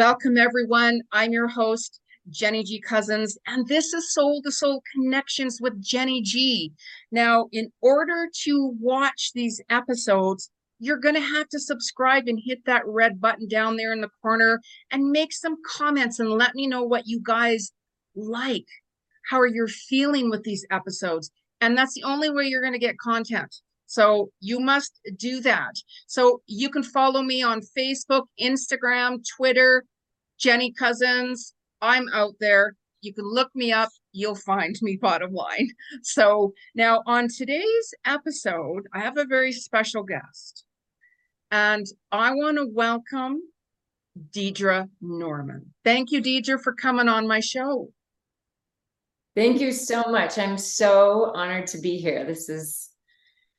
Welcome, everyone. I'm your host, Jeni Ji. Cousins, and this is Soul to Soul Connections with Jeni Ji. Now, in order to watch these episodes, you're going to have to subscribe and hit that red button down there in the corner and make some comments and let me know what you guys like. How are you feeling with these episodes? And that's the only way you're going to get content. So you must do that. So you can follow me on Facebook, Instagram, Twitter, Jeni Cousins. I'm out there. You can look me up. You'll find me, bottom line. So now on today's episode, I have a very special guest. And I want to welcome Deidre Norman. Thank you, Deidre, for coming on my show. Thank you so much. I'm so honored to be here. This is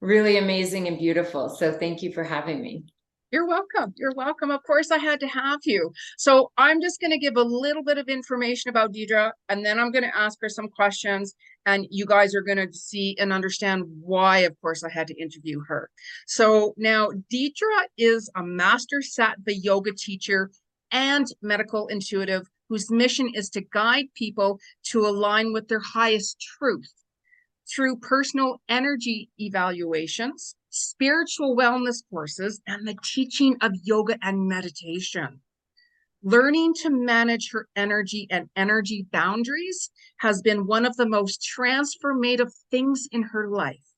really amazing and beautiful. So thank you for having me. You're welcome. You're welcome. Of course, I had to have you. So I'm just going to give a little bit of information about Deidre, and then I'm going to ask her some questions, and you guys are going to see and understand why, of course, I had to interview her. So now Deidre is a master Sattva yoga teacher and medical intuitive whose mission is to guide people to align with their highest truth through personal energy evaluations, spiritual wellness courses, and the teaching of yoga and meditation. Learning to manage her energy and energy boundaries has been one of the most transformative things in her life.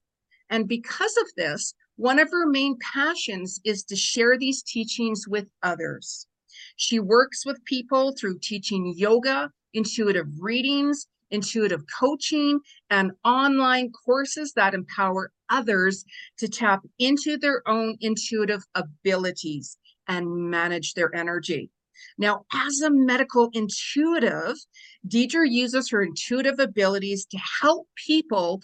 And because of this, one of her main passions is to share these teachings with others. She works with people through teaching yoga, intuitive readings, intuitive coaching, and online courses that empower others to tap into their own intuitive abilities and manage their energy. Now, as a medical intuitive, Deidre uses her intuitive abilities to help people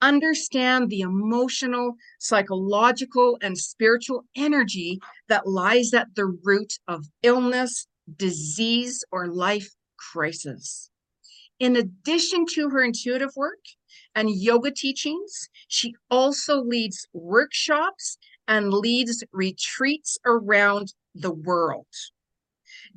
understand the emotional, psychological, and spiritual energy that lies at the root of illness, disease, or life crisis. In addition to her intuitive work and yoga teachings, she also leads workshops and leads retreats around the world.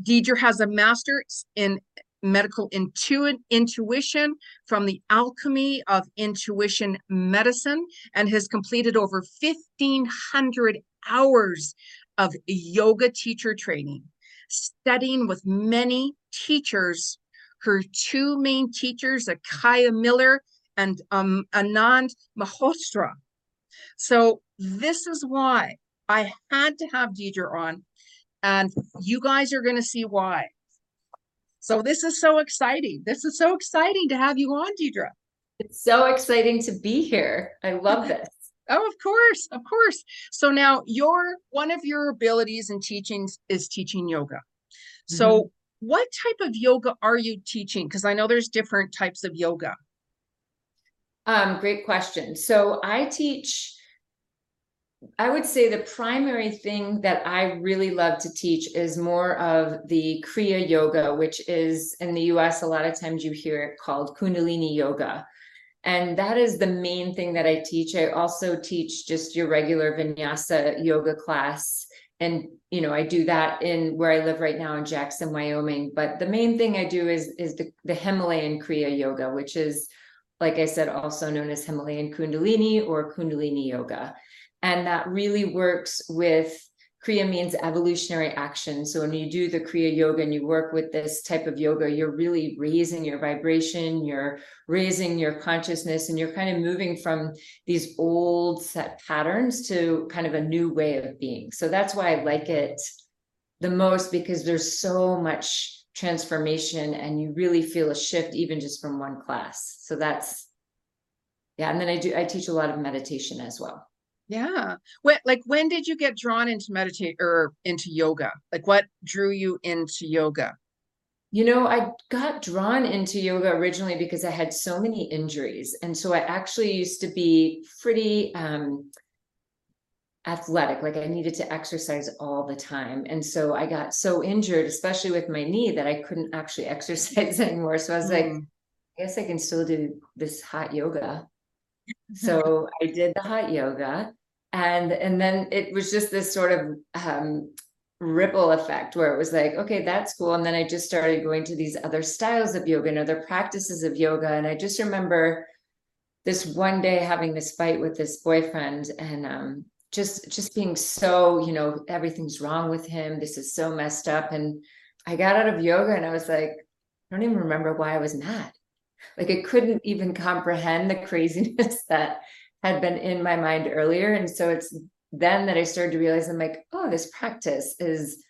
Deidre has a master's in medical intu intuition from the Academy of Intuition Medicine and has completed over 1500 hours of yoga teacher training studying with many teachers her two main teachers, Akaya Miller and um, Anand Mehrotra. So this is why I had to have Deidre on, and you guys are going to see why. So this is so exciting. This is so exciting to have you on, Deidre. It's so exciting to be here. I love this. Oh, of course, of course. So now your one of your abilities and teachings is teaching yoga. So mm -hmm what type of yoga are you teaching? Because I know there's different types of yoga. Um, great question. So I teach, I would say the primary thing that I really love to teach is more of the Kriya Yoga, which is in the US, a lot of times you hear it called Kundalini Yoga. And that is the main thing that I teach. I also teach just your regular vinyasa yoga class and you know i do that in where i live right now in jackson wyoming. But the main thing i do is is the, the himalayan kriya yoga which is like i said also known as himalayan kundalini or kundalini yoga. And that really works with Kriya means evolutionary action. So when you do the Kriya yoga and you work with this type of yoga, you're really raising your vibration, you're raising your consciousness, and you're kind of moving from these old set patterns to kind of a new way of being. So that's why I like it the most because there's so much transformation and you really feel a shift even just from one class. So that's yeah. And then I do I teach a lot of meditation as well. Yeah. What like when did you get drawn into meditate or into yoga? Like what drew you into yoga? You know, I got drawn into yoga originally because I had so many injuries. And so I actually used to be pretty um athletic like i needed to exercise all the time and so i got so injured especially with my knee that i couldn't actually exercise anymore so i was mm. like i guess i can still do this hot yoga so i did the hot yoga and and then it was just this sort of um, ripple effect where it was like, okay, that's cool. And then I just started going to these other styles of yoga and other practices of yoga. And I just remember this one day having this fight with this boyfriend and um, just just being so, you know, everything's wrong with him. This is so messed up. And I got out of yoga and I was like, I don't even remember why I was mad. Like I couldn't even comprehend the craziness that had been in my mind earlier. And so it's then that I started to realize I'm like, oh, this practice is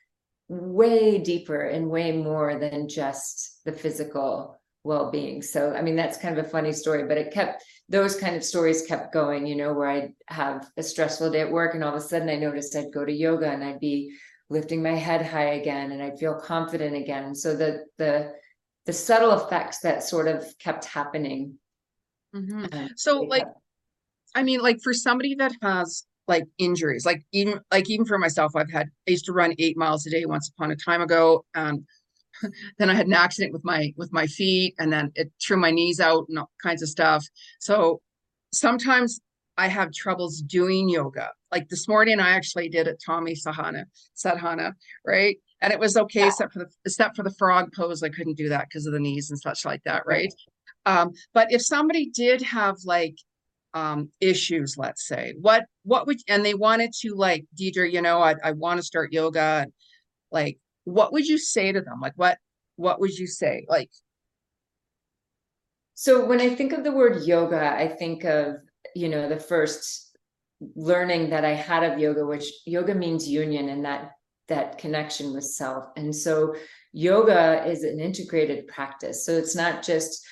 way deeper and way more than just the physical well-being. So I mean that's kind of a funny story, but it kept those kind of stories kept going, you know, where I'd have a stressful day at work and all of a sudden I noticed I'd go to yoga and I'd be lifting my head high again and I'd feel confident again. So the the the subtle effects that sort of kept happening. Mhm. um, So like, I mean, like for somebody that has like injuries, like even like even for myself, I've had I used to run eight miles a day once upon a time ago, and then I had an accident with my with my feet, and then it threw my knees out and all kinds of stuff. So sometimes I have troubles doing yoga. Like this morning, I actually did it Tommy Sahana Sadhana, right? And it was okay Yeah. except for the except for the frog pose. I couldn't do that because of the knees and such like that, right? Um, but if somebody did have like um issues, let's say, what what would and they wanted to like, Deidre, you know, I I want to start yoga, and like what would you say to them? Like what what would you say? Like So when I think of the word yoga, I think of, you know, the first learning that I had of yoga, which yoga means union and that that connection with self. And so yoga is an integrated practice. So it's not just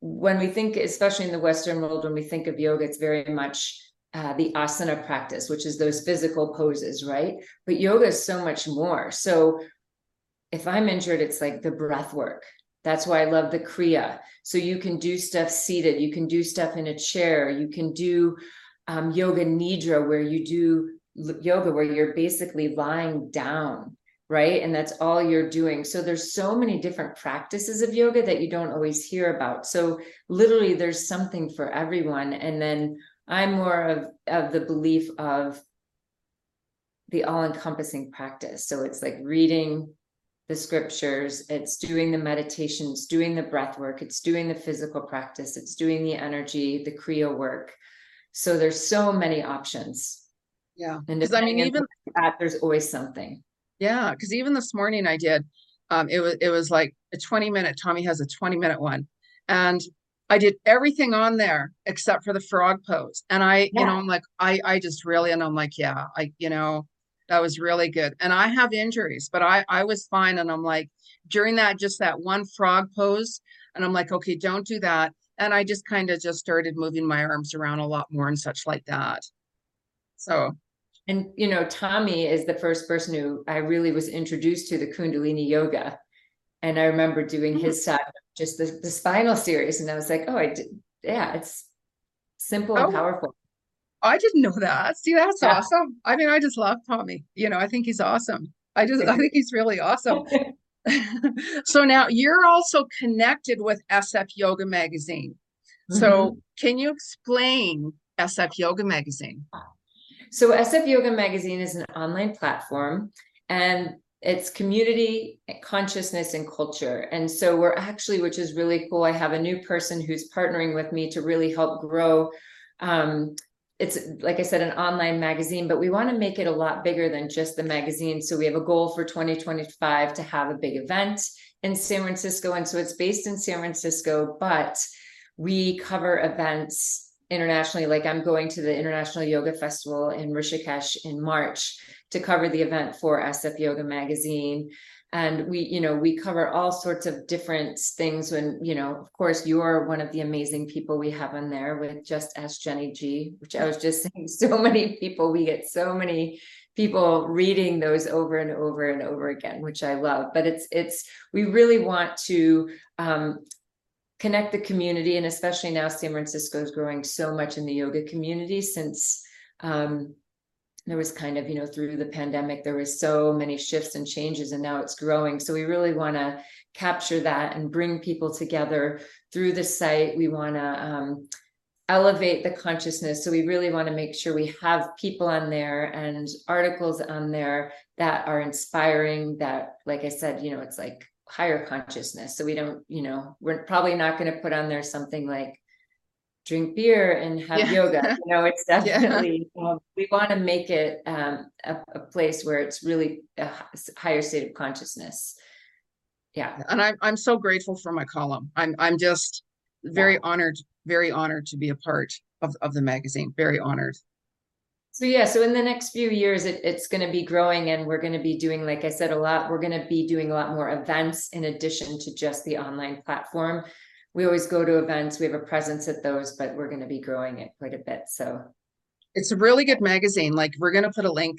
when we think, especially in the Western world, when we think of yoga, it's very much uh, the asana practice, which is those physical poses, right? But yoga is so much more. So if I'm injured, it's like the breath work. That's why I love the Kriya. So you can do stuff seated, you can do stuff in a chair, you can do um, yoga nidra, where you do yoga where you're basically lying down, right? And that's all you're doing. So there's so many different practices of yoga that you don't always hear about. So literally, there's something for everyone. And then I'm more of of the belief of the all-encompassing practice. So it's like reading the scriptures, it's doing the meditations, doing the breath work, it's doing the physical practice, it's doing the energy, the Kriya work. So there's so many options. yeah. And I mean, even where there's always something. Yeah, because even this morning I did. Um, it was it was like a 20 minute. Tommy has a 20 minute one. And I did everything on there except for the frog pose. And I, you know, I'm like, I I just really and I'm like, yeah, I, you know, that was really good. And I have injuries, but I I was fine. And I'm like, during that, just that one frog pose, and I'm like, okay, don't do that. And I just kind of just started moving my arms around a lot more and such like that. So And you know, Tommy is the first person who I really was introduced to the Kundalini yoga. And I remember doing Mhm. his side, just the, the spinal series. And I was like, oh, I did, yeah, it's simple and Oh. powerful. I didn't know that. See, that's Yeah. awesome. I mean, I just love Tommy. You know, I think he's awesome. I just, I think he's really awesome. so now you're also connected with SF Yoga Magazine. So can you explain SF Yoga Magazine? So SF Yoga Magazine is an online platform and it's community consciousness and culture. And so we're actually, which is really cool. I have a new person who's partnering with me to really help grow. Um, it's like I said, an online magazine, but we want to make it a lot bigger than just the magazine. So we have a goal for 2025 to have a big event in San Francisco. And so it's based in San Francisco, but we cover events internationally. Like I'm going to the International Yoga Festival in Rishikesh in March to cover the event for SF Yoga Magazine. And we, you know, we cover all sorts of different things. When, you know, of course, you're one of the amazing people we have on there with Just Ask Jeni Ji, which I was just saying, so many people, we get so many people reading those over and over and over again, which I love. But it's, it's, we really want to um, connect the community and especially now San Francisco is growing so much in the yoga community since um, there was kind of you know through the pandemic there was so many shifts and changes and now it's growing so we really want to capture that and bring people together through the site we want to um, elevate the consciousness. So we really want to make sure we have people on there and articles on there that are inspiring that, like I said, you know, it's like higher consciousness. So we don't, you know, we're probably not going to put on there something like drink beer and have Yeah. yoga. You know, it's Yeah. definitely, um, we want to make it um, a, a place where it's really a higher state of consciousness. Yeah. And I'm, I'm so grateful for my column. I'm, I'm just very honored, very honored to be a part of, of the magazine. Very honored. So yeah, so in the next few years, it, it's going to be growing and we're going to be doing, like I said, a lot, we're going to be doing a lot more events in addition to just the online platform. We always go to events, we have a presence at those, but we're going to be growing it quite a bit. So It's a really good magazine. Like we're gonna put a link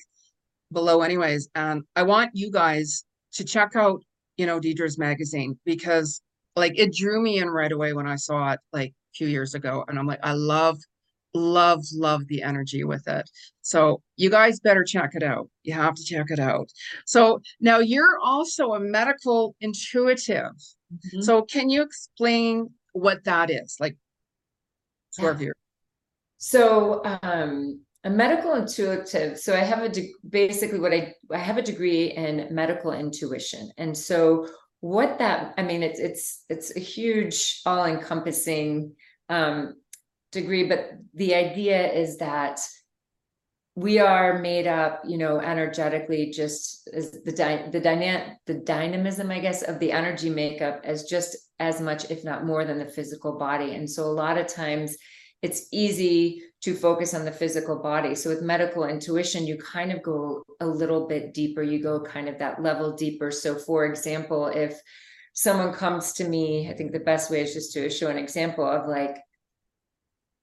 below anyways. And I want you guys to check out, you know, Deidre's magazine because like it drew me in right away when I saw it like a few years ago. And I'm like, I love, love, love the energy with it. So you guys better check it out. You have to check it out. So now you're also a medical intuitive. So can you explain what that is? Like our Yeah. So um a medical intuitive, so I have a de- basically what I I have a degree in medical intuition. And so what that I mean it's it's it's a huge all-encompassing um degree, but the idea is that we are made up, you know, energetically just as the dy- the dynamic the dynamism, I guess, of the energy makeup as just as much, if not more, than the physical body. And so a lot of times it's easy to focus on the physical body. So with medical intuition, you kind of go a little bit deeper. You go kind of that level deeper. So for example, if someone comes to me, I think the best way is just to show an example of like,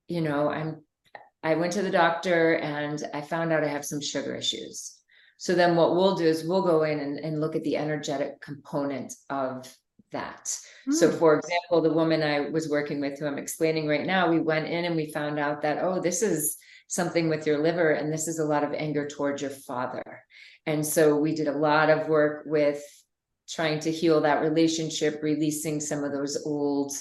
you know, I'm I went to the doctor and I found out I have some sugar issues. So then what we'll do is we'll go in and, and look at the energetic component of that. So Hmm. for example, the woman I was working with who I'm explaining right now, we went in and we found out that, oh, this is something with your liver and this is a lot of anger towards your father. And so we did a lot of work with trying to heal that relationship, releasing some of those old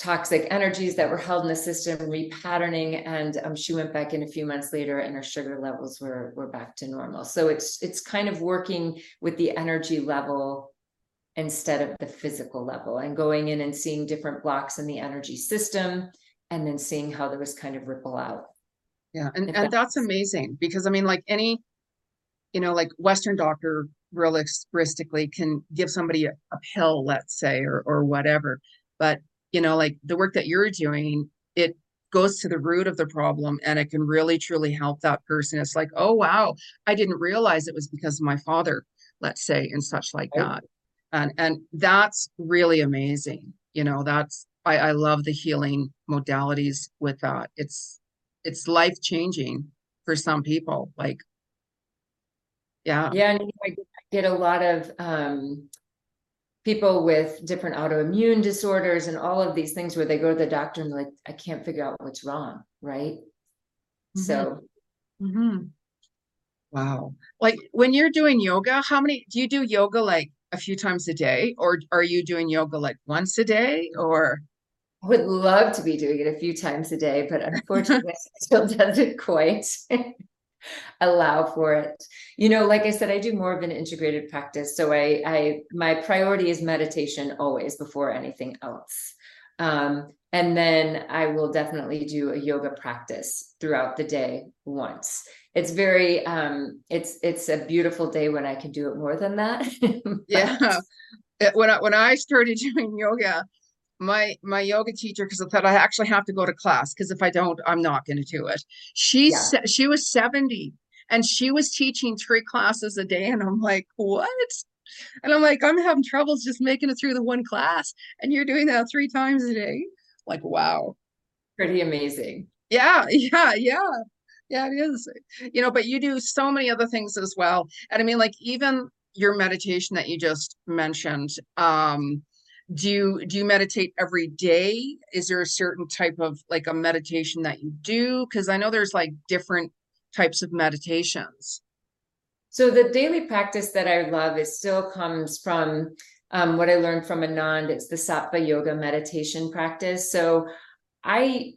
toxic energies that were held in the system, repatterning, and um, she went back in a few months later, and her sugar levels were were back to normal. So it's it's kind of working with the energy level instead of the physical level, and going in and seeing different blocks in the energy system, and then seeing how those kind of ripple out. Yeah, and and that's that's- amazing because I mean, like any, you know, like Western doctor realistically can give somebody a, a pill, let's say, or or whatever. But you know, like the work that you're doing, it goes to the root of the problem and it can really truly help that person. It's like, oh wow, I didn't realize it was because of my father, let's say, and such like Right. that. And and that's really amazing. You know, that's I, I love the healing modalities with that. It's it's life changing for some people. Like, yeah, Yeah, and I I get a lot of um people with different autoimmune disorders and all of these things where they go to the doctor and like, I can't figure out what's wrong, right? So hmm Wow. Like when you're doing yoga, how many do you do yoga like a few times a day, or are you doing yoga like once a day, or? I would love to be doing it a few times a day, but unfortunately, it still doesn't quite allow for it. You know, like I said, I do more of an integrated practice. So I, I, my priority is meditation always before anything else. Um, and then I will definitely do a yoga practice throughout the day once. It's very, um, it's, it's a beautiful day when I can do it more than that. yeah. When I when I started doing yoga, my my yoga teacher, because I thought I actually have to go to class, because if I don't, I'm not going to do it. She Yeah. she was 70 and she was teaching three classes a day, and I'm like, what? And I'm like, I'm having troubles just making it through the one class, and you're doing that three times a day. Like, wow. Pretty amazing. Yeah, yeah, yeah. Yeah, it is. You know, but you do so many other things as well. And I mean, like even your meditation that you just mentioned, um, do you do you meditate every day? Is there a certain type of like a meditation that you do? Because I know there's like different types of meditations. So the daily practice that I love is still comes from um, what I learned from Anand. It's the Sattva Yoga meditation practice. So I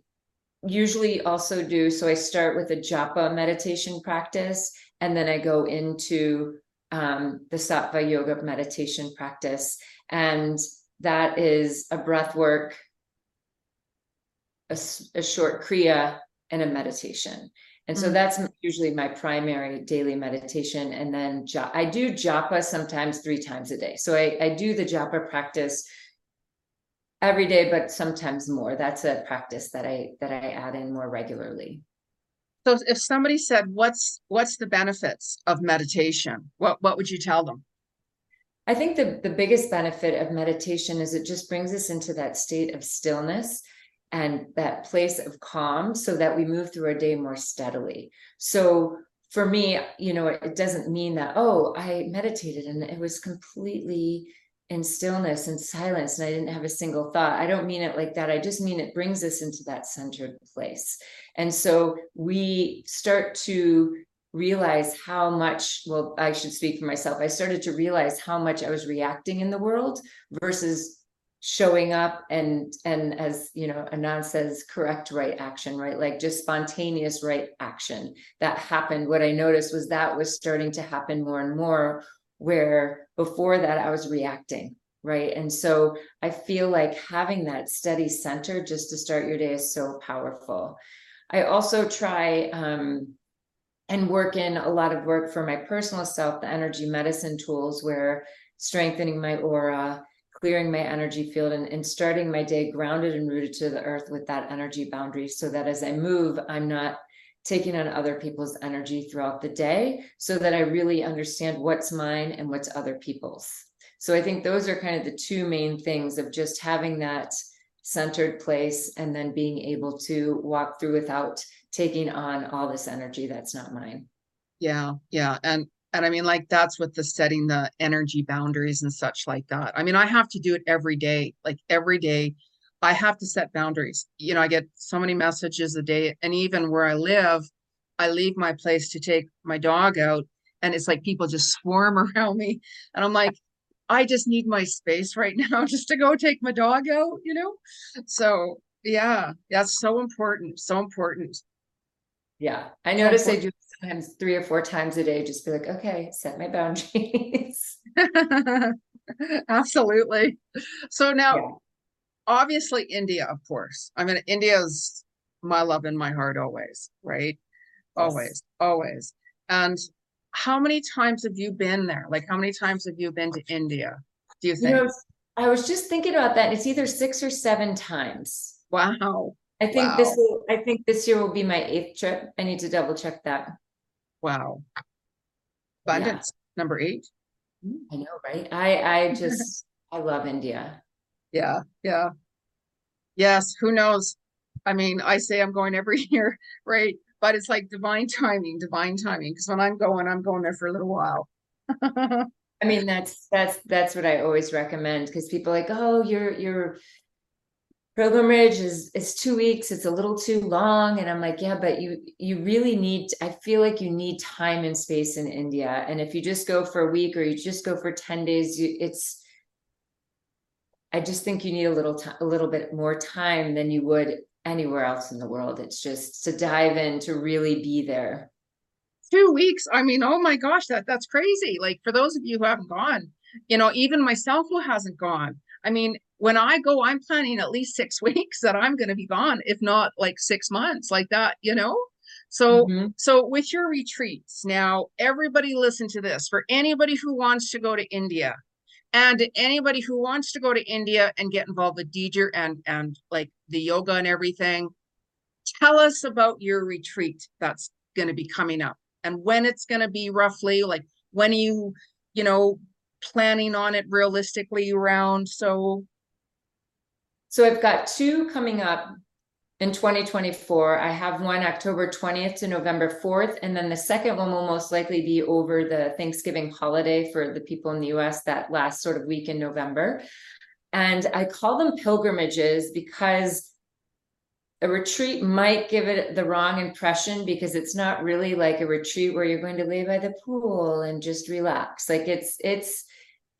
usually also do, so I start with a japa meditation practice, and then I go into um, the sattva yoga meditation practice. And that is a breath work, a short kriya, and a meditation. And so Mhm. that's usually my primary daily meditation. And then ja- I do japa sometimes three times a day. So I, I do the japa practice every day, but sometimes more. That's a practice that I that I add in more regularly. So if somebody said, what's, what's the benefits of meditation? What, what would you tell them? I think the, the biggest benefit of meditation is it just brings us into that state of stillness and that place of calm so that we move through our day more steadily. So for me, you know, it doesn't mean that, oh, I meditated and it was completely in stillness and silence and I didn't have a single thought. I don't mean it like that. I just mean it brings us into that centered place. And so we start to realize how much, well, I should speak for myself. I started to realize how much I was reacting in the world versus showing up and and as you know Anand says correct right action right? Like just spontaneous right action that happened. What I noticed was that was starting to happen more and more where before that I was reacting right? And so I feel like having that steady center just to start your day is so powerful. I also try um and work in a lot of work for my personal self, the energy medicine tools, where strengthening my aura, clearing my energy field, and, and starting my day grounded and rooted to the earth with that energy boundary, so that as I move, I'm not taking on other people's energy throughout the day, so that I really understand what's mine and what's other people's. So I think those are kind of the two main things of just having that centered place and then being able to walk through without taking on all this energy that's not mine. Yeah, yeah. And and I mean like that's with the setting the energy boundaries and such like that. I mean, I have to do it every day. Like every day I have to set boundaries. You know, I get so many messages a day and even where I live, I leave my place to take my dog out and it's like people just swarm around me and I'm like I just need my space right now just to go take my dog out, you know? So, yeah, that's so important, so important. Yeah, I notice I do sometimes three or four times a day, just be like, okay, set my boundaries. Absolutely. So Yeah. now, obviously, India, of course. I mean, India's my love in my heart always, right? Always, always. And how many times have you been there? Like, how many times have you been to India? Do you You know, think? I was just thinking about that. It's either six or seven times. Wow, I think this will, I think this year will be my eighth trip. I need to double check that. wow. Yeah. Abundance, number eight. Mm-hmm. I know, right? I, I just, I love India. Yeah, yeah. Yes, who knows? I mean, I say I'm going every year, right? But it's like divine timing, divine timing. Because when I'm going, I'm going there for a little while. I mean, that's, that's, that's what I always recommend, because people are like, oh, your, your pilgrimage is, is two weeks, it's a little too long, and I'm like, yeah, but you, you really need, I feel like you need time and space in India, and if you just go for a week, or you just go for ten days, you, it's I just think you need a little a little bit more time than you would anywhere else in the world. It's just to dive in, to really be there. Two weeks. I mean, oh my gosh, that that's crazy. Like for those of you who haven't gone, you know, even myself who hasn't gone. I mean, when I go, I'm planning at least six weeks that I'm going to be gone, if not like six months, like that, you know? So Mhm. So with your retreats, now everybody listen to this. For anybody who wants to go to India and anybody who wants to go to India and get involved with Deidre and and like the yoga and everything, tell us about your retreat that's going to be coming up and when it's going to be roughly like when are you, you know, planning on it realistically around so So I've got two coming up in 2024. I have one October 20th to November 4th, and then the second one will most likely be over the Thanksgiving holiday for the people in the US that last sort of week in November. And I call them pilgrimages because a retreat might give it the wrong impression because it's not really like a retreat where you're going to lay by the pool and just relax. Like it's it's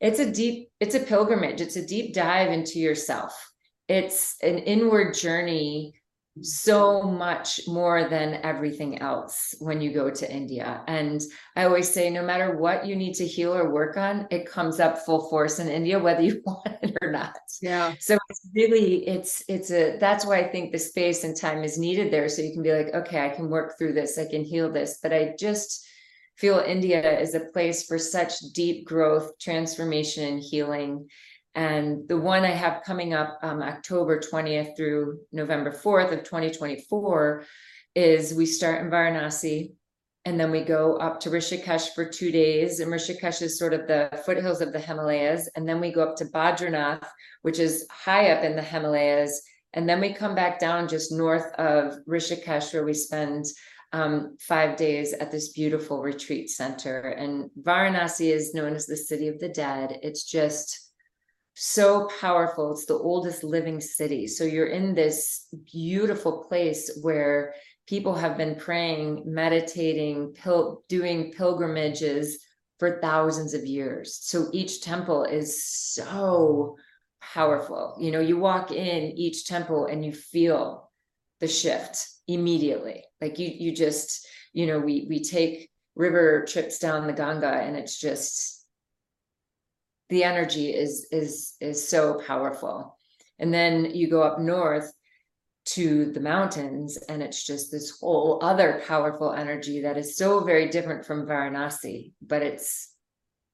it's a deep it's a pilgrimage. It's a deep dive into yourself. It's an inward journey so much more than everything else when you go to India. And I always say, no matter what you need to heal or work on, it comes up full force in India, whether you want it or not. Yeah. So it's really, it's, it's a, that's why I think the space and time is needed there. So you can be like, okay, I can work through this, I can heal this. But I just feel India is a place for such deep growth, transformation, and healing. And the one I have coming up um, October 20th through November 4th of 2024 is we start in Varanasi and then we go up to Rishikesh for two days. And Rishikesh is sort of the foothills of the Himalayas. And then we go up to Badrinath, which is high up in the Himalayas. And then we come back down just north of Rishikesh, where we spend um, five days at this beautiful retreat center. And Varanasi is known as the city of the dead. It's just so powerful. It's the oldest living city. So you're in this beautiful place where people have been praying, meditating, pil- doing pilgrimages for thousands of years. So each temple is so powerful. You know, you walk in each temple and you feel the shift immediately. Like you you just, you know, we we take river trips down the Ganga and it's just the energy is is is so powerful. And then you go up north to the mountains and it's just this whole other powerful energy that is so very different from Varanasi but it's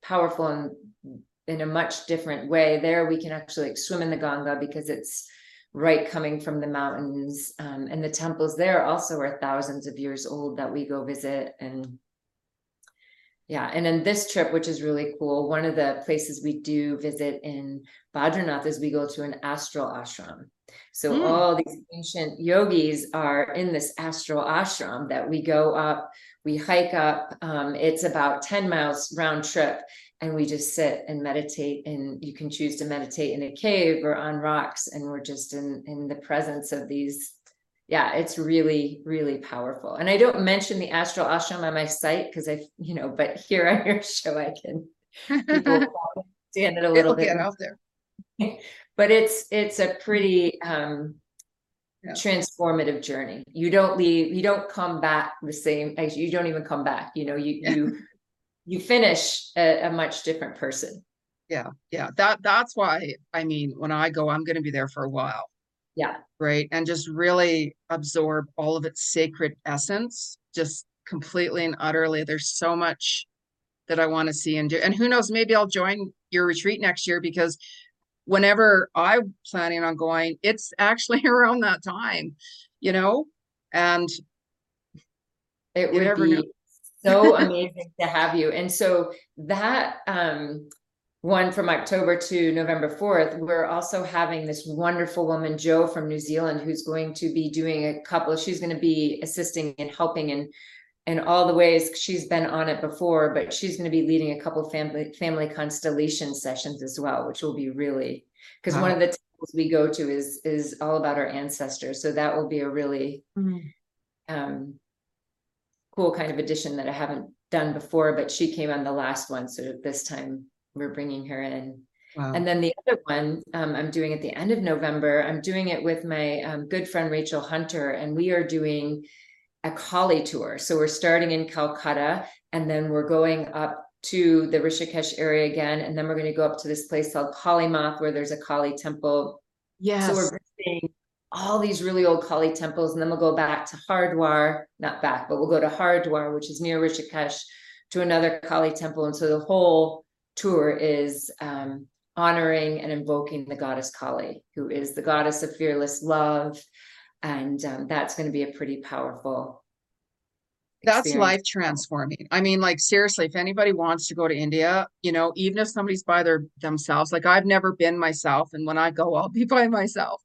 powerful in in a much different way. There we can actually like swim in the Ganga because it's right coming from the mountains um, and the temples there also are thousands of years old that we go visit and yeah, and then this trip, which is really cool, one of the places we do visit in Badrinath is we go to an astral ashram. So mm. all these ancient yogis are in this astral ashram that we go up, we hike up. Um, it's about 10 miles round trip, and we just sit and meditate. And you can choose to meditate in a cave or on rocks, and we're just in in the presence of these yeah, it's really, really powerful. And I don't mention the astral ashram on my site because I, you know, but here on your show, I can understand it a little It'll bit get out there. but it's it's a pretty um yeah. transformative journey. You don't leave, you don't come back the same you don't even come back. You know, you yeah. you you finish a, a much different person. Yeah, yeah. That that's why I mean, when I go, I'm going to be there for a while yeah. Right. And just really absorb all of its sacred essence, just completely and utterly. There's so much that I want to see and do. And who knows, maybe I'll join your retreat next year because whenever I'm planning on going, it's actually around that time, you know? And it would be so amazing to have you. And so that um one from October to November 4th, we're also having this wonderful woman, Joe from New Zealand, who's going to be doing a couple, she's going to be assisting and helping in in all the ways she's been on it before, but she's going to be leading a couple family family constellation sessions as well, which will be really because wow. one of the temples we go to is is all about our ancestors. So that will be a really mm-hmm. um cool kind of addition that I haven't done before, but she came on the last one. So this time we're bringing her in. Wow. And then the other one um, I'm doing at the end of November, I'm doing it with my um, good friend Rachel Hunter, and we are doing a Kali tour. So we're starting in Calcutta, and then we're going up to the Rishikesh area again, and then we're going to go up to this place called Kali Math, where there's a Kali temple. Yes. So we're visiting all these really old Kali temples, and then we'll go back to Hardwar, not back, but we'll go to Hardwar, which is near Rishikesh, to another Kali temple, and so the whole tour is um, honoring and invoking the goddess Kali, who is the goddess of fearless love. And um, that's going to be a pretty powerful. That's life transforming. I mean, like seriously, if anybody wants to go to India, you know, even if somebody's by their themselves, like I've never been myself, and when I go, I'll be by myself,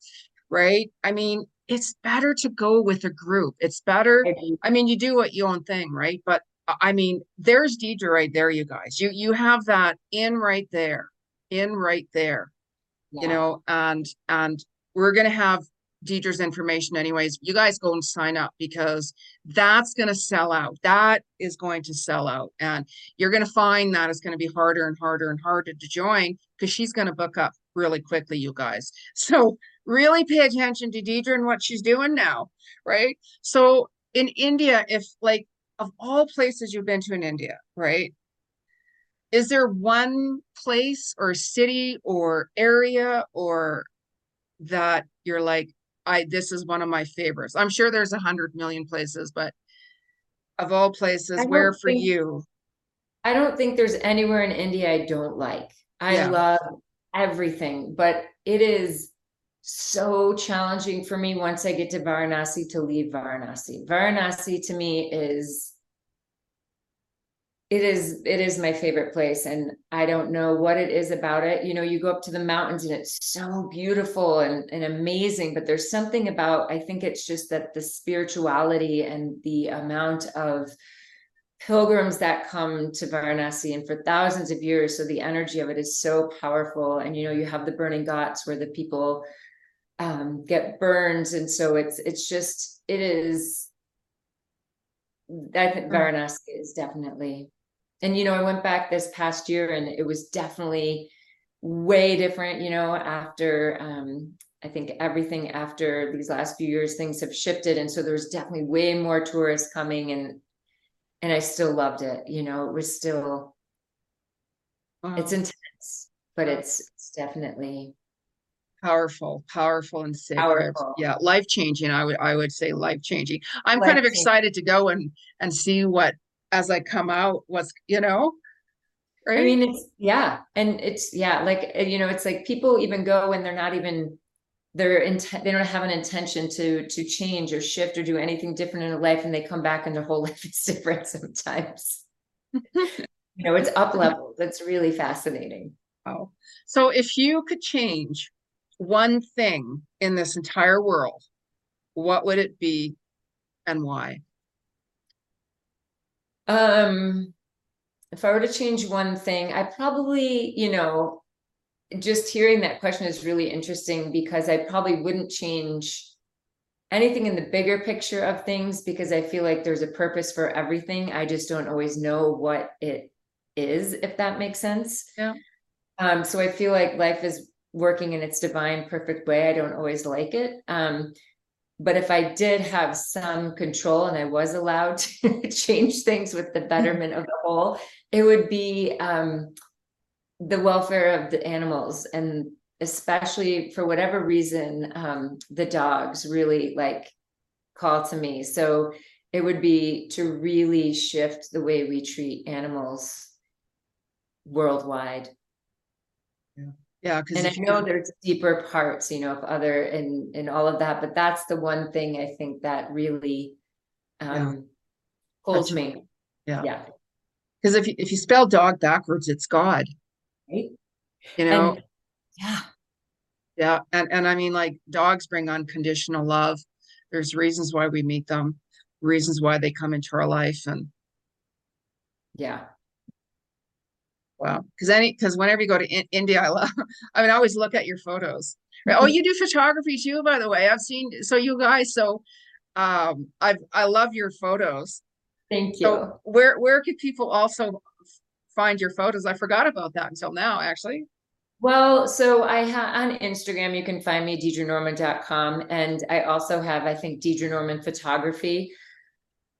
right? I mean, it's better to go with a group. It's better. I mean, you do what you own thing, right? But I mean, there's Deidre right there, you guys. You you have that in right there, in right there. Yeah. You know, and and we're gonna have Deidre's information anyways. You guys go and sign up because that's gonna sell out. That is going to sell out. And you're gonna find that it's gonna be harder and harder and harder to join because she's gonna book up really quickly, you guys. So really pay attention to Deidre and what she's doing now, right? So in India, if like of all places you've been to in India, right? Is there one place or city or area or that you're like, I this is one of my favorites? I'm sure there's a hundred million places, but of all places, where for think- you? I don't think there's anywhere in India I don't like. I Yeah. love everything, but it is so challenging for me once I get to Varanasi to leave Varanasi. Varanasi to me is it is it is my favorite place and I don't know what it is about it. You know, you go up to the mountains and it's so beautiful and, and amazing, but there's something about I think it's just that the spirituality and the amount of pilgrims that come to Varanasi and for thousands of years. So the energy of it is so powerful. And you know, you have the burning ghats where the people um get burned. And so it's it's just it is I think Mm. Varanasi is definitely and you know, I went back this past year and it was definitely way different, you know, after um I think everything after these last few years, things have shifted. And so there was definitely way more tourists coming and and I still loved it. You know, it was still it's intense, but it's it's definitely Powerful, powerful and sacred. Powerful. Yeah, life changing. I would I would say life changing. I'm kind of excited to go and and see what as I come out, what's you know, right? I mean it's yeah, and it's yeah, like uh, you know, it's like people even go and they're not even they're intent they don't have an intention to to change or shift or do anything different in their life and they come back and their whole life is different sometimes. You know, it's up level. That's really fascinating. Wow. So if you could change one thing in this entire world, what would it be and why? Um, if I were to change one thing, I probably, you know, just hearing that question is really interesting because I probably wouldn't change anything in the bigger picture of things because I feel like there's a purpose for everything. I just don't always know what it is, if that makes sense. Yeah. Um, so I feel like life is working in its divine, perfect way. I don't always like it. Um, but if I did have some control and I was allowed to change things with the betterment of the whole, it would be um, the welfare of the animals and especially for whatever reason, um, the dogs really like call to me. So it would be to really shift the way we treat animals worldwide. Yeah, because And I know there's deeper parts, you know, of other and and all of that, but that's the one thing I think that really um holds Touch- me. Yeah. Yeah. because if you if you spell dog backwards, it's God. Right. You know, And yeah, yeah, and and I mean, like dogs bring unconditional love. There's reasons why we meet them, reasons why they come into our life, and yeah. Wow, because any because whenever you go to in- India, I love. I mean, I always look at your photos. Right? Oh, you do photography too, by the way. I've seen. So you guys, so um, I've I love your photos. Thank you. So where where could people also find your photos? I forgot about that until now, actually. Well, so I have on Instagram, you can find me deidrenorman.com. And I also have, I think, Deidre Norman photography.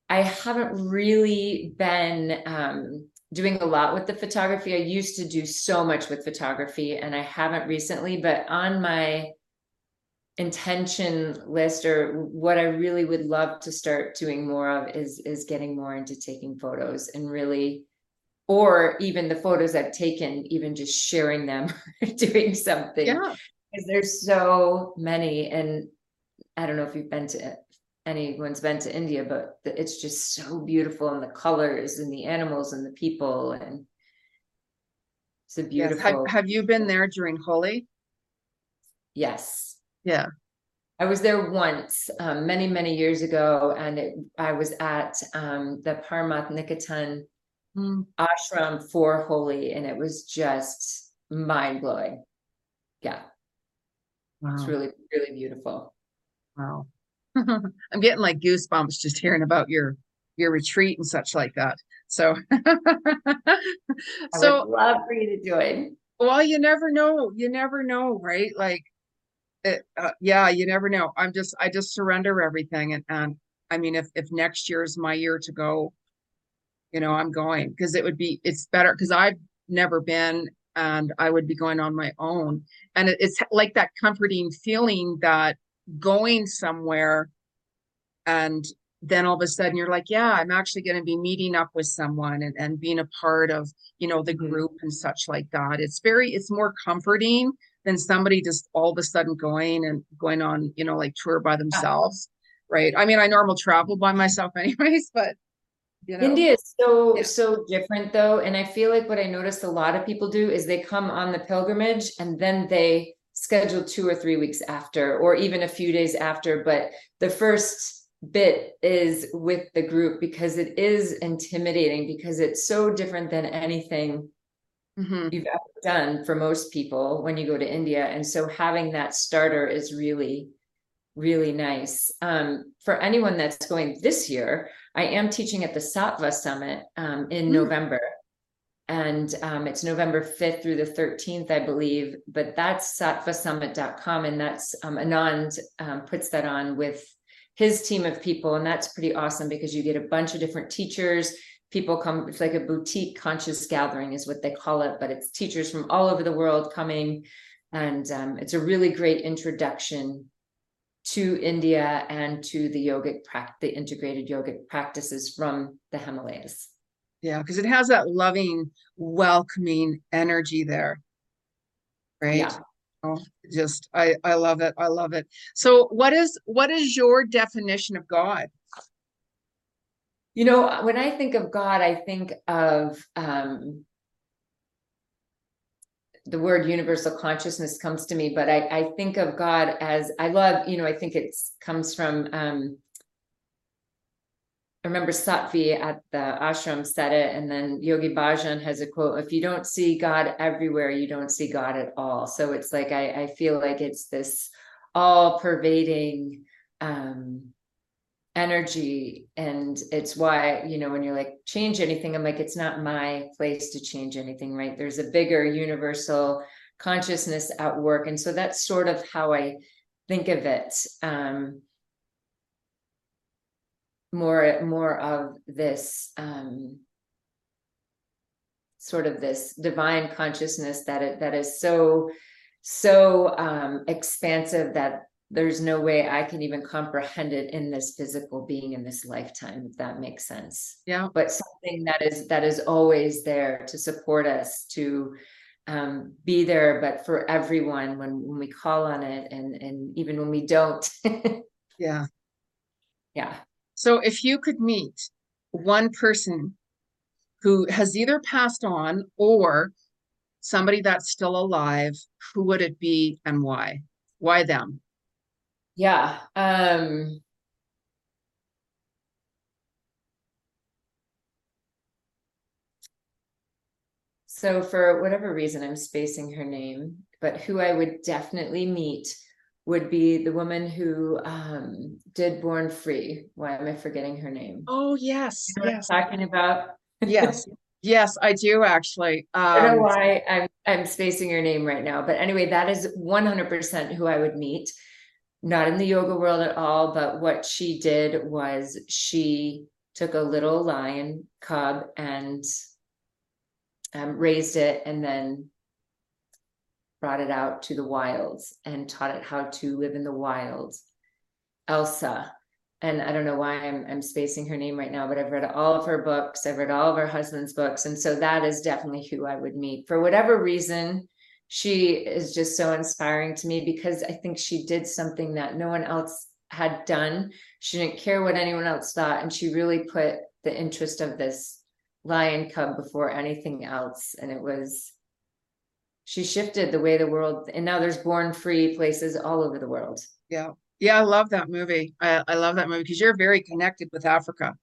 I haven't really been um, doing a lot with the photography. I used to do so much with photography and I haven't recently, but on my intention list or what I really would love to start doing more of is is getting more into taking photos and really or even the photos I've taken, even just sharing them, doing something. Yeah, Because there's so many, and I don't know if you've been to anyone's been to India, but the- it's just so beautiful and the colors and the animals and the people and it's a yes. Have beautiful. have you been there during Holi? Yes. Yeah. I was there once, um, many, many years ago, and it, I was at um, the Parmarth Niketan Mm, ashram for Holi, and it was just mind blowing. Yeah, wow. it's really, really beautiful. wow. I'm getting like goosebumps just hearing about your your retreat and such like that. So, I so would love for you to join. Well, you never know. You never know, right? Like it, uh, yeah, you never know. I'm just, I just surrender everything and, and I mean, if, if next year is my year to go, you know, I'm going because it would be, it's better because I've never been and I would be going on my own. And it, it's like that comforting feeling that going somewhere and then all of a sudden you're like, yeah, I'm actually going to be meeting up with someone and, and being a part of, you know, the Mhm. group and such like that. It's very, it's more comforting than somebody just all of a sudden going and going on, you know, like tour by themselves. Right. I mean, I normally travel by myself anyways, but you know, India is so Yeah. so different though, and I feel like what I noticed a lot of people do is they come on the pilgrimage and then they schedule two or three weeks after, or even a few days after. But the first bit is with the group because it is intimidating because it's so different than anything Mhm. you've ever done for most people when you go to India. And so having that starter is really, really nice. Um, for anyone that's going this year, I am teaching at the Sattva Summit um, in Mm. November. And um, it's November 5th through the 13th, I believe, but that's sattvasummit.com. And that's um, Anand um, puts that on with his team of people. And that's pretty awesome because you get a bunch of different teachers people come it's like a boutique conscious gathering is what they call it but it's teachers from all over the world coming and um, it's a really great introduction to india and to the yogic prac the integrated yogic practices from the himalayas yeah, because it has that loving, welcoming energy there. Right. yeah Oh, just I I love it. I love it. So what is what is your definition of God? you know when i think of god i think of um the word universal consciousness comes to me but i i think of god as i love you know i think it's comes from um I remember Sadhvi at the ashram said it, and then Yogi Bhajan has a quote: "If you don't see God everywhere, you don't see God at all." So it's like I, I feel like it's this all-pervading um, energy, and it's why you know when you're like change anything, I'm like it's not my place to change anything, right? There's a bigger universal consciousness at work, and so that's sort of how I think of it. Um, more more of this um sort of this divine consciousness that it that is so so um expansive that there's no way I can even comprehend it in this physical being in this lifetime, if that makes sense. Yeah. But something that is that is always there to support us, to um, be there, but for everyone when when we call on it, and and even when we don't. Yeah. yeah. So if you could meet one person who has either passed on or somebody that's still alive, who would it be and why? Why them? Yeah. Um so for whatever reason I'm spacing her name, but who I would definitely meet would be the woman who um did Born Free. Why am I forgetting her name? Oh, yes, You know yes, talking about? yes, yes, I do actually. I don't know Um, why I'm I'm spacing your name right now, but anyway, that is 100% who I would meet. Not in the yoga world at all, but what she did was she took a little lion cub and um, raised it and then brought it out to the wilds and taught it how to live in the wild. Elsa. And I don't know why I'm I'm spacing her name right now, but I've read all of her books. I've read all of her husband's books. And so that is definitely who I would meet. For whatever reason, she is just so inspiring to me because I think she did something that no one else had done. She didn't care what anyone else thought. And she really put the interest of this lion cub before anything else. And it was she shifted the way the world and now there's born free places all over the world. yeah, yeah, I love that movie. I, I love that movie because you're very connected with Africa.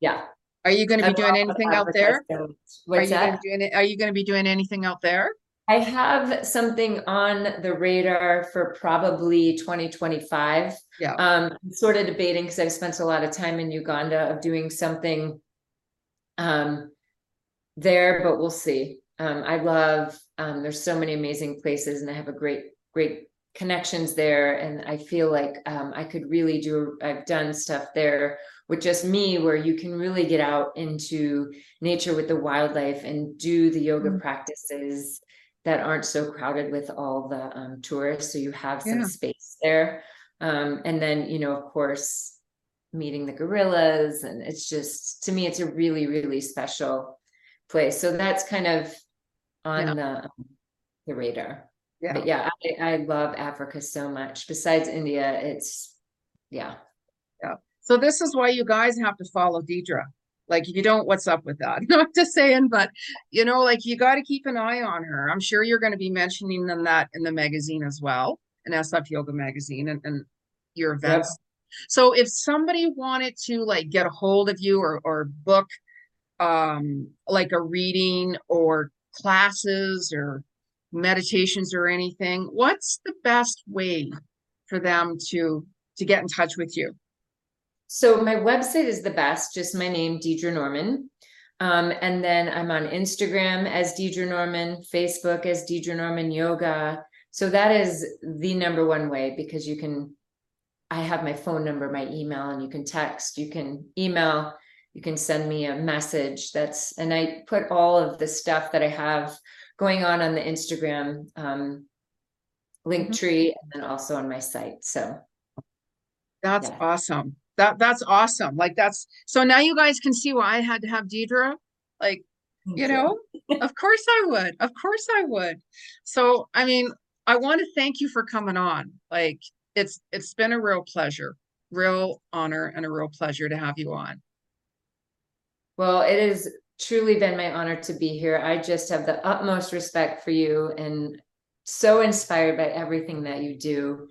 Yeah. Are you going to be doing anything out there? Are you gonna that? be doing? Are you going to be doing anything out there? I have something on the radar for probably 2025. Yeah. Um, I'm sort of debating because I've spent a lot of time in Uganda of doing something um there, but we'll see. Um, I love um, there's so many amazing places, and I have a great, great connections there and I feel like um, I could really do I've done stuff there with just me where you can really get out into nature with the wildlife and do the yoga Mm. practices that aren't so crowded with all the um, tourists so you have some Yeah. space there um, and then you know of course meeting the gorillas and it's just to me it's a really really special place so that's kind of on the um, the radar Yeah. but yeah I, I love africa so much besides india it's yeah Yeah. So this is why you guys have to follow Deidre. Like you don't, what's up with that? Not just saying, but you know, like you got to keep an eye on her. I'm sure you're going to be mentioning them that in the magazine as well, in SF Yoga magazine and, and your events. So if somebody wanted to like get a hold of you or or book um like a reading or classes or meditations or anything, what's the best way for them to to get in touch with you? So my website is the best, just my name, Deidre Norman. Um, and then I'm on Instagram as Deidre Norman, Facebook as Deidre Norman Yoga. So that is the number one way because you can, I have my phone number, my email, and you can text, you can email, you can send me a message. That's, and I put all of the stuff that I have going on on the Instagram um, link tree and then also on my site. So That's Yeah. awesome. That that's awesome. Like that's so now you guys can see why I had to have Deidre. Like, you know, of course I would. Of course I would. So I mean, I want to thank you for coming on. Like it's it's been a real pleasure, real honor and a real pleasure to have you on. Well, it has truly been my honor to be here. I just have the utmost respect for you and so inspired by everything that you do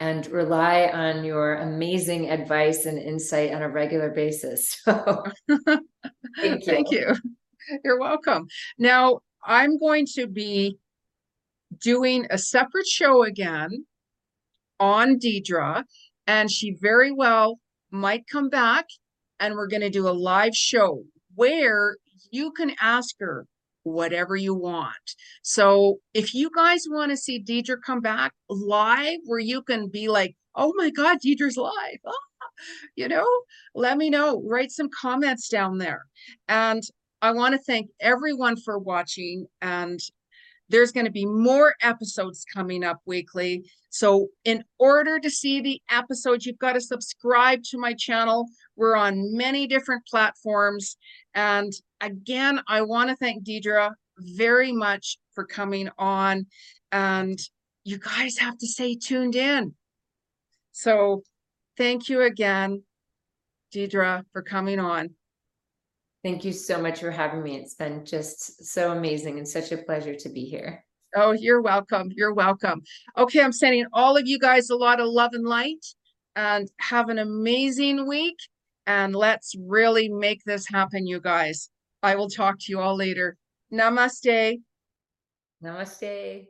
and rely on your amazing advice and insight on a regular basis. Thank you. Thank you. You're welcome. Now, I'm going to be doing a separate show again on Deidre, and she very well might come back, and we're going to do a live show where you can ask her whatever you want. So if you guys want to see Deidre come back live, where you can be like, oh my God, Deidre's live. Ah, you know, let me know. Write some comments down there. And I want to thank everyone for watching. And there's going to be more episodes coming up weekly. So, in order to see the episodes, you've got to subscribe to my channel. We're on many different platforms. And again, I want to thank Deidre very much for coming on. And you guys have to stay tuned in. So, thank you again, Deidre, for coming on. Thank you so much for having me. It's been just so amazing and such a pleasure to be here. Oh, you're welcome. You're welcome. Okay, I'm sending all of you guys a lot of love and light and have an amazing week. And let's really make this happen, you guys. I will talk to you all later. Namaste. Namaste.